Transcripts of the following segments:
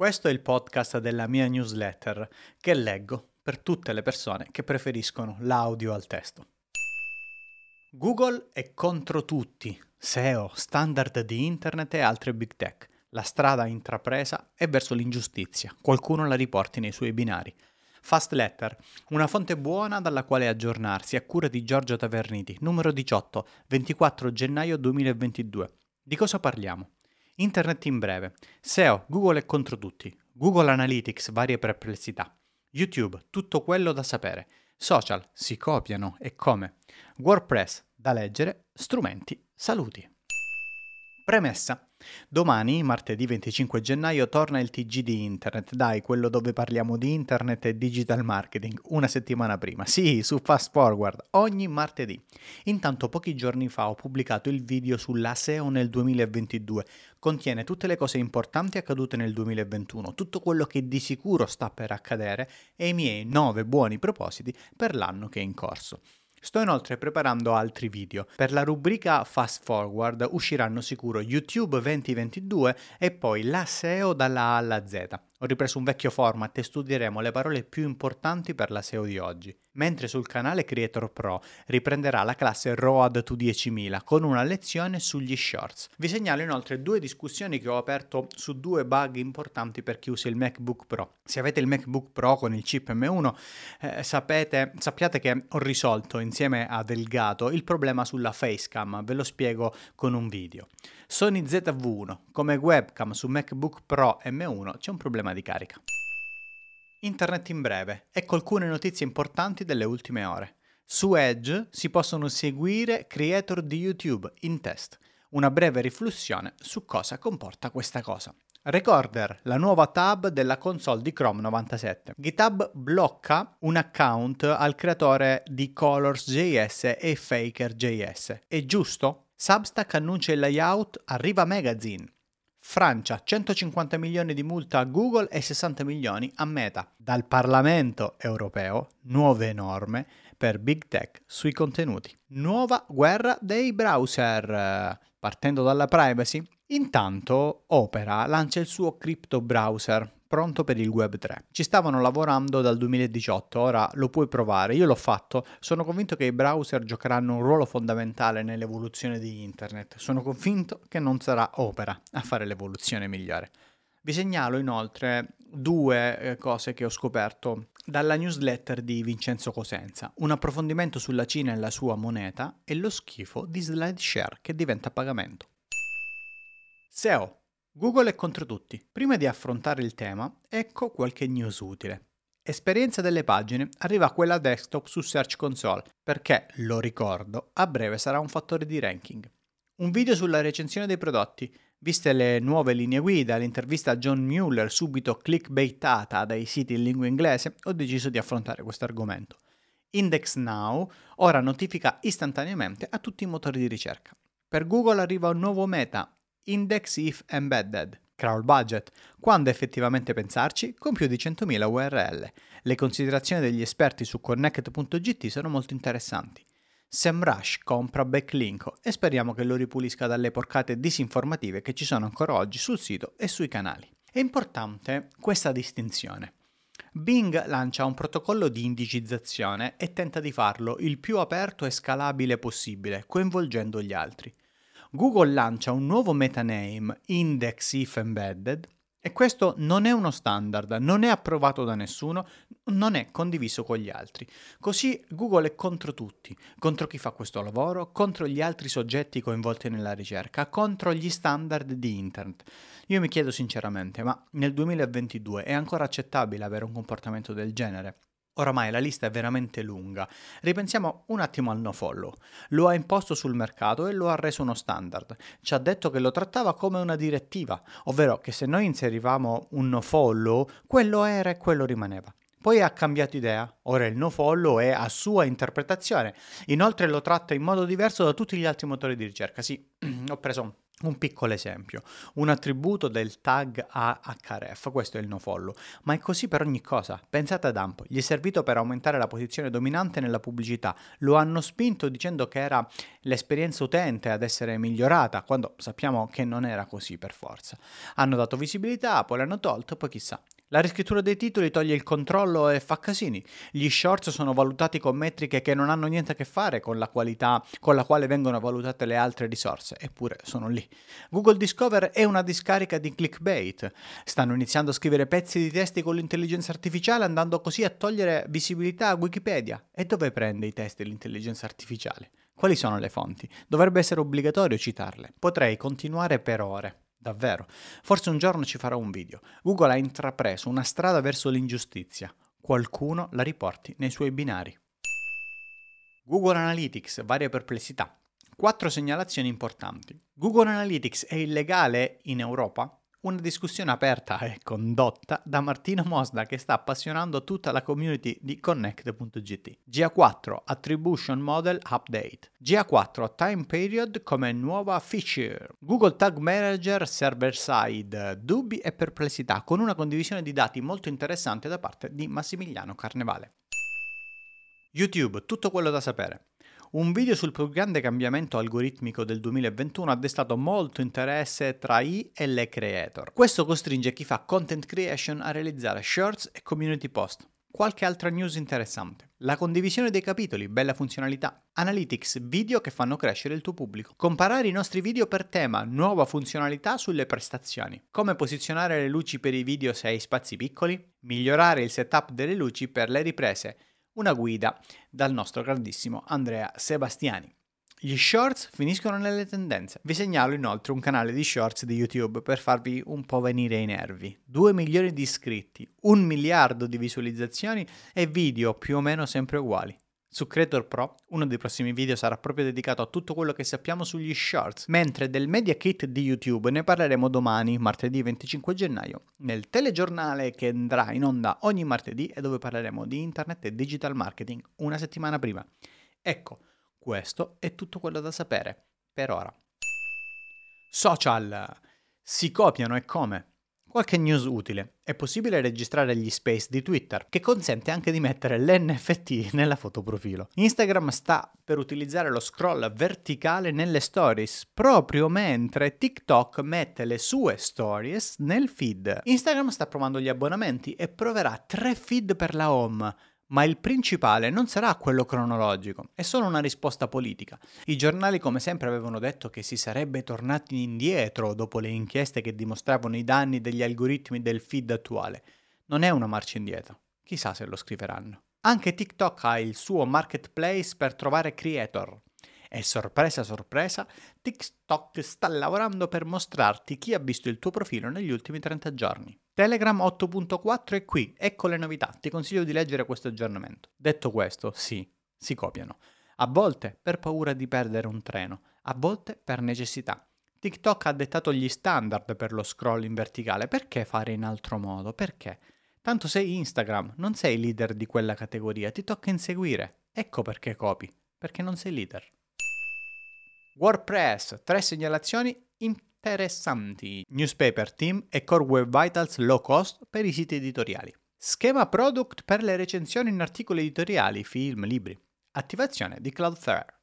Questo è il podcast della mia newsletter che leggo per tutte le persone che preferiscono l'audio al testo. Google è contro tutti, SEO, standard di internet e altre big tech. La strada intrapresa è verso l'ingiustizia, qualcuno la riporti nei suoi binari. Fast Letter, una fonte buona dalla quale aggiornarsi a cura di Giorgio Taverniti, numero 18, 24 gennaio 2022. Di cosa parliamo? Internet in breve. SEO, Google è contro tutti. Google Analytics, varie perplessità. YouTube, tutto quello da sapere. Social, si copiano e come. WordPress, da leggere. Strumenti, saluti. Premessa. Domani, martedì 25 gennaio, torna il TG di Internet, dai, quello dove parliamo di Internet e digital marketing, una settimana prima. Sì, su Fast Forward, ogni martedì. Intanto pochi giorni fa ho pubblicato il video sulla SEO nel 2022. Contiene tutte le cose importanti accadute nel 2021, tutto quello che di sicuro sta per accadere e i miei 9 buoni propositi per l'anno che è in corso. Sto inoltre preparando altri video. Per la rubrica Fast Forward usciranno sicuro YouTube 2022 e poi la SEO dalla A alla Z. Ho ripreso un vecchio format e studieremo le parole più importanti per la SEO di oggi. Mentre sul canale Creator Pro riprenderà la classe Road to 10.000 con una lezione sugli shorts. Vi segnalo inoltre due discussioni che ho aperto su due bug importanti per chi usa il MacBook Pro. Se avete il MacBook Pro con il chip M1, eh, sapete, sappiate che ho risolto insieme a Delgato il problema sulla facecam, ve lo spiego con un video. Sony ZV1 come webcam su MacBook Pro M1 c'è un problema di carica. Internet in breve, ecco alcune notizie importanti delle ultime ore. Su Edge si possono seguire creator di YouTube in test. Una breve riflessione su cosa comporta questa cosa. Recorder, la nuova tab della console di Chrome 97. GitHub blocca un account al creatore di Colors.js e Faker.js. È giusto? Substack annuncia il layout Arriva Magazine. Francia 150 milioni di multa a Google e 60 milioni a Meta. Dal Parlamento europeo nuove norme per Big Tech sui contenuti. Nuova guerra dei browser. Partendo dalla privacy, intanto Opera lancia il suo crypto browser pronto per il Web 3. Ci stavano lavorando dal 2018, ora lo puoi provare, io l'ho fatto, sono convinto che i browser giocheranno un ruolo fondamentale nell'evoluzione di Internet, sono convinto che non sarà Opera a fare l'evoluzione migliore. Vi segnalo inoltre due eh, cose che ho scoperto dalla newsletter di Vincenzo Cosenza, un approfondimento sulla Cina e la sua moneta e lo schifo di SlideShare che diventa pagamento. SEO Google è contro tutti. Prima di affrontare il tema, ecco qualche news utile. Esperienza delle pagine arriva quella desktop su Search Console, perché, lo ricordo, a breve sarà un fattore di ranking. Un video sulla recensione dei prodotti. Viste le nuove linee guida, l'intervista a John Mueller subito clickbaitata dai siti in lingua inglese, ho deciso di affrontare questo argomento. Index Now ora notifica istantaneamente a tutti i motori di ricerca. Per Google arriva un nuovo meta, Index if embedded, crawl budget, quando effettivamente pensarci, con più di 100.000 URL. Le considerazioni degli esperti su connect.gt sono molto interessanti. SEMrush compra Backlinko e speriamo che lo ripulisca dalle porcate disinformative che ci sono ancora oggi sul sito e sui canali. È importante questa distinzione. Bing lancia un protocollo di indicizzazione e tenta di farlo il più aperto e scalabile possibile, coinvolgendo gli altri. Google lancia un nuovo metaname, Index If Embedded, e questo non è uno standard, non è approvato da nessuno, non è condiviso con gli altri. Così Google è contro tutti, contro chi fa questo lavoro, contro gli altri soggetti coinvolti nella ricerca, contro gli standard di Internet. Io mi chiedo sinceramente, ma nel 2022 è ancora accettabile avere un comportamento del genere? Oramai la lista è veramente lunga. Ripensiamo un attimo al nofollow. Lo ha imposto sul mercato e lo ha reso uno standard. Ci ha detto che lo trattava come una direttiva, ovvero che se noi inserivamo un nofollow, quello era e quello rimaneva. Poi ha cambiato idea, ora il nofollow è a sua interpretazione. Inoltre lo tratta in modo diverso da tutti gli altri motori di ricerca. Sì, ho preso un piccolo esempio, un attributo del tag AHRF, questo è il nofollow, ma è così per ogni cosa. Pensate ad AMP, gli è servito per aumentare la posizione dominante nella pubblicità, lo hanno spinto dicendo che era l'esperienza utente ad essere migliorata, quando sappiamo che non era così per forza. Hanno dato visibilità, poi l'hanno tolto, poi chissà. La riscrittura dei titoli toglie il controllo e fa casini. Gli shorts sono valutati con metriche che non hanno niente a che fare con la qualità con la quale vengono valutate le altre risorse, eppure sono lì. Google Discover è una discarica di clickbait. Stanno iniziando a scrivere pezzi di testi con l'intelligenza artificiale andando così a togliere visibilità a Wikipedia. E dove prende i testi l'intelligenza artificiale? Quali sono le fonti? Dovrebbe essere obbligatorio citarle. Potrei continuare per ore. Davvero. Forse un giorno ci farò un video. Google ha intrapreso una strada verso l'ingiustizia. Qualcuno la riporti nei suoi binari. Google Analytics, varie perplessità. Quattro segnalazioni importanti. Google Analytics è illegale in Europa? Una discussione aperta e condotta da Martino Mosda che sta appassionando tutta la community di Connect.gt. GA4 Attribution Model Update. GA4 Time Period come nuova feature. Google Tag Manager Server Side. Dubbi e perplessità con una condivisione di dati molto interessante da parte di Massimiliano Carnevale. YouTube, tutto quello da sapere. Un video sul più grande cambiamento algoritmico del 2021 ha destato molto interesse tra i e le creator. Questo costringe chi fa content creation a realizzare shorts e community post. Qualche altra news interessante. La condivisione dei capitoli, bella funzionalità. Analytics, video che fanno crescere il tuo pubblico. Comparare i nostri video per tema, nuova funzionalità sulle prestazioni. Come posizionare le luci per i video se hai spazi piccoli. Migliorare il setup delle luci per le riprese una guida dal nostro grandissimo Andrea Sebastiani. Gli shorts finiscono nelle tendenze. Vi segnalo inoltre un canale di shorts di YouTube per farvi un po' venire i nervi. 2 milioni di iscritti, un miliardo di visualizzazioni e video più o meno sempre uguali. Su Creator Pro, uno dei prossimi video sarà proprio dedicato a tutto quello che sappiamo sugli shorts, mentre del Media Kit di YouTube ne parleremo domani, martedì 25 gennaio, nel telegiornale che andrà in onda ogni martedì e dove parleremo di internet e digital marketing una settimana prima. Ecco, questo è tutto quello da sapere per ora. Social! Si copiano e come? Qualche news utile. È possibile registrare gli space di Twitter, che consente anche di mettere l'NFT nella fotoprofilo. Instagram sta per utilizzare lo scroll verticale nelle stories, proprio mentre TikTok mette le sue stories nel feed. Instagram sta provando gli abbonamenti e proverà tre feed per la home ma il principale non sarà quello cronologico, è solo una risposta politica. I giornali come sempre avevano detto che si sarebbe tornati indietro dopo le inchieste che dimostravano i danni degli algoritmi del feed attuale. Non è una marcia indietro, chissà se lo scriveranno. Anche TikTok ha il suo marketplace per trovare creator. E sorpresa sorpresa, TikTok sta lavorando per mostrarti chi ha visto il tuo profilo negli ultimi 30 giorni. Telegram 8.4 è qui, ecco le novità, ti consiglio di leggere questo aggiornamento. Detto questo, sì, si copiano. A volte per paura di perdere un treno, a volte per necessità. TikTok ha dettato gli standard per lo scroll in verticale, perché fare in altro modo? Perché? Tanto sei Instagram, non sei leader di quella categoria, ti tocca inseguire. Ecco perché copi, perché non sei leader. WordPress, tre segnalazioni interessanti. Newspaper Team e Core Web Vitals low cost per i siti editoriali. Schema product per le recensioni in articoli editoriali, film, libri. Attivazione di Cloudflare.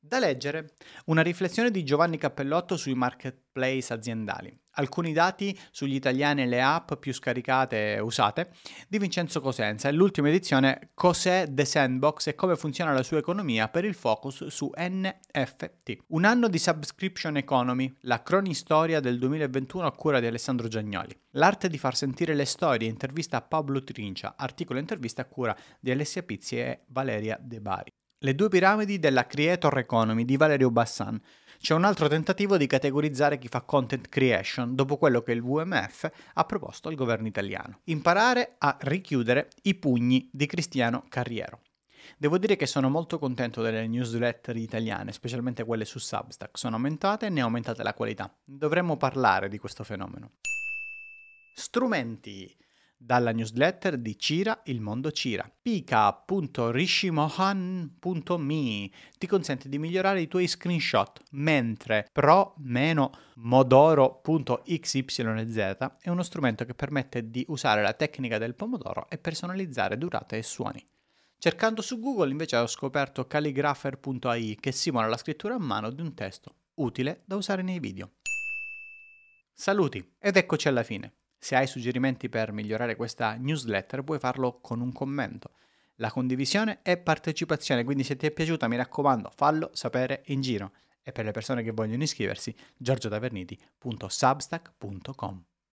Da leggere. Una riflessione di Giovanni Cappellotto sui marketplace aziendali. Alcuni dati sugli italiani e le app più scaricate e usate di Vincenzo Cosenza e l'ultima edizione Cos'è The Sandbox e come funziona la sua economia per il focus su NFT. Un anno di subscription economy, la cronistoria del 2021 a cura di Alessandro Giagnoli. L'arte di far sentire le storie, intervista a Pablo Trincia, articolo e intervista a cura di Alessia Pizzi e Valeria De Bari. Le due piramidi della Creator Economy di Valerio Bassan. C'è un altro tentativo di categorizzare chi fa content creation dopo quello che il WMF ha proposto al governo italiano. Imparare a richiudere i pugni di Cristiano Carriero. Devo dire che sono molto contento delle newsletter italiane, specialmente quelle su Substack. Sono aumentate e ne è aumentata la qualità. Dovremmo parlare di questo fenomeno. Strumenti. Dalla newsletter di Cira Il Mondo Cira. pika.rishimohan.me ti consente di migliorare i tuoi screenshot, mentre pro-modoro.xyz è uno strumento che permette di usare la tecnica del pomodoro e personalizzare durate e suoni. Cercando su Google invece ho scoperto calligrapher.ai che simula la scrittura a mano di un testo, utile da usare nei video. Saluti ed eccoci alla fine. Se hai suggerimenti per migliorare questa newsletter puoi farlo con un commento. La condivisione è partecipazione, quindi se ti è piaciuta mi raccomando fallo sapere in giro. E per le persone che vogliono iscriversi, giorgiotaverniti.substack.com.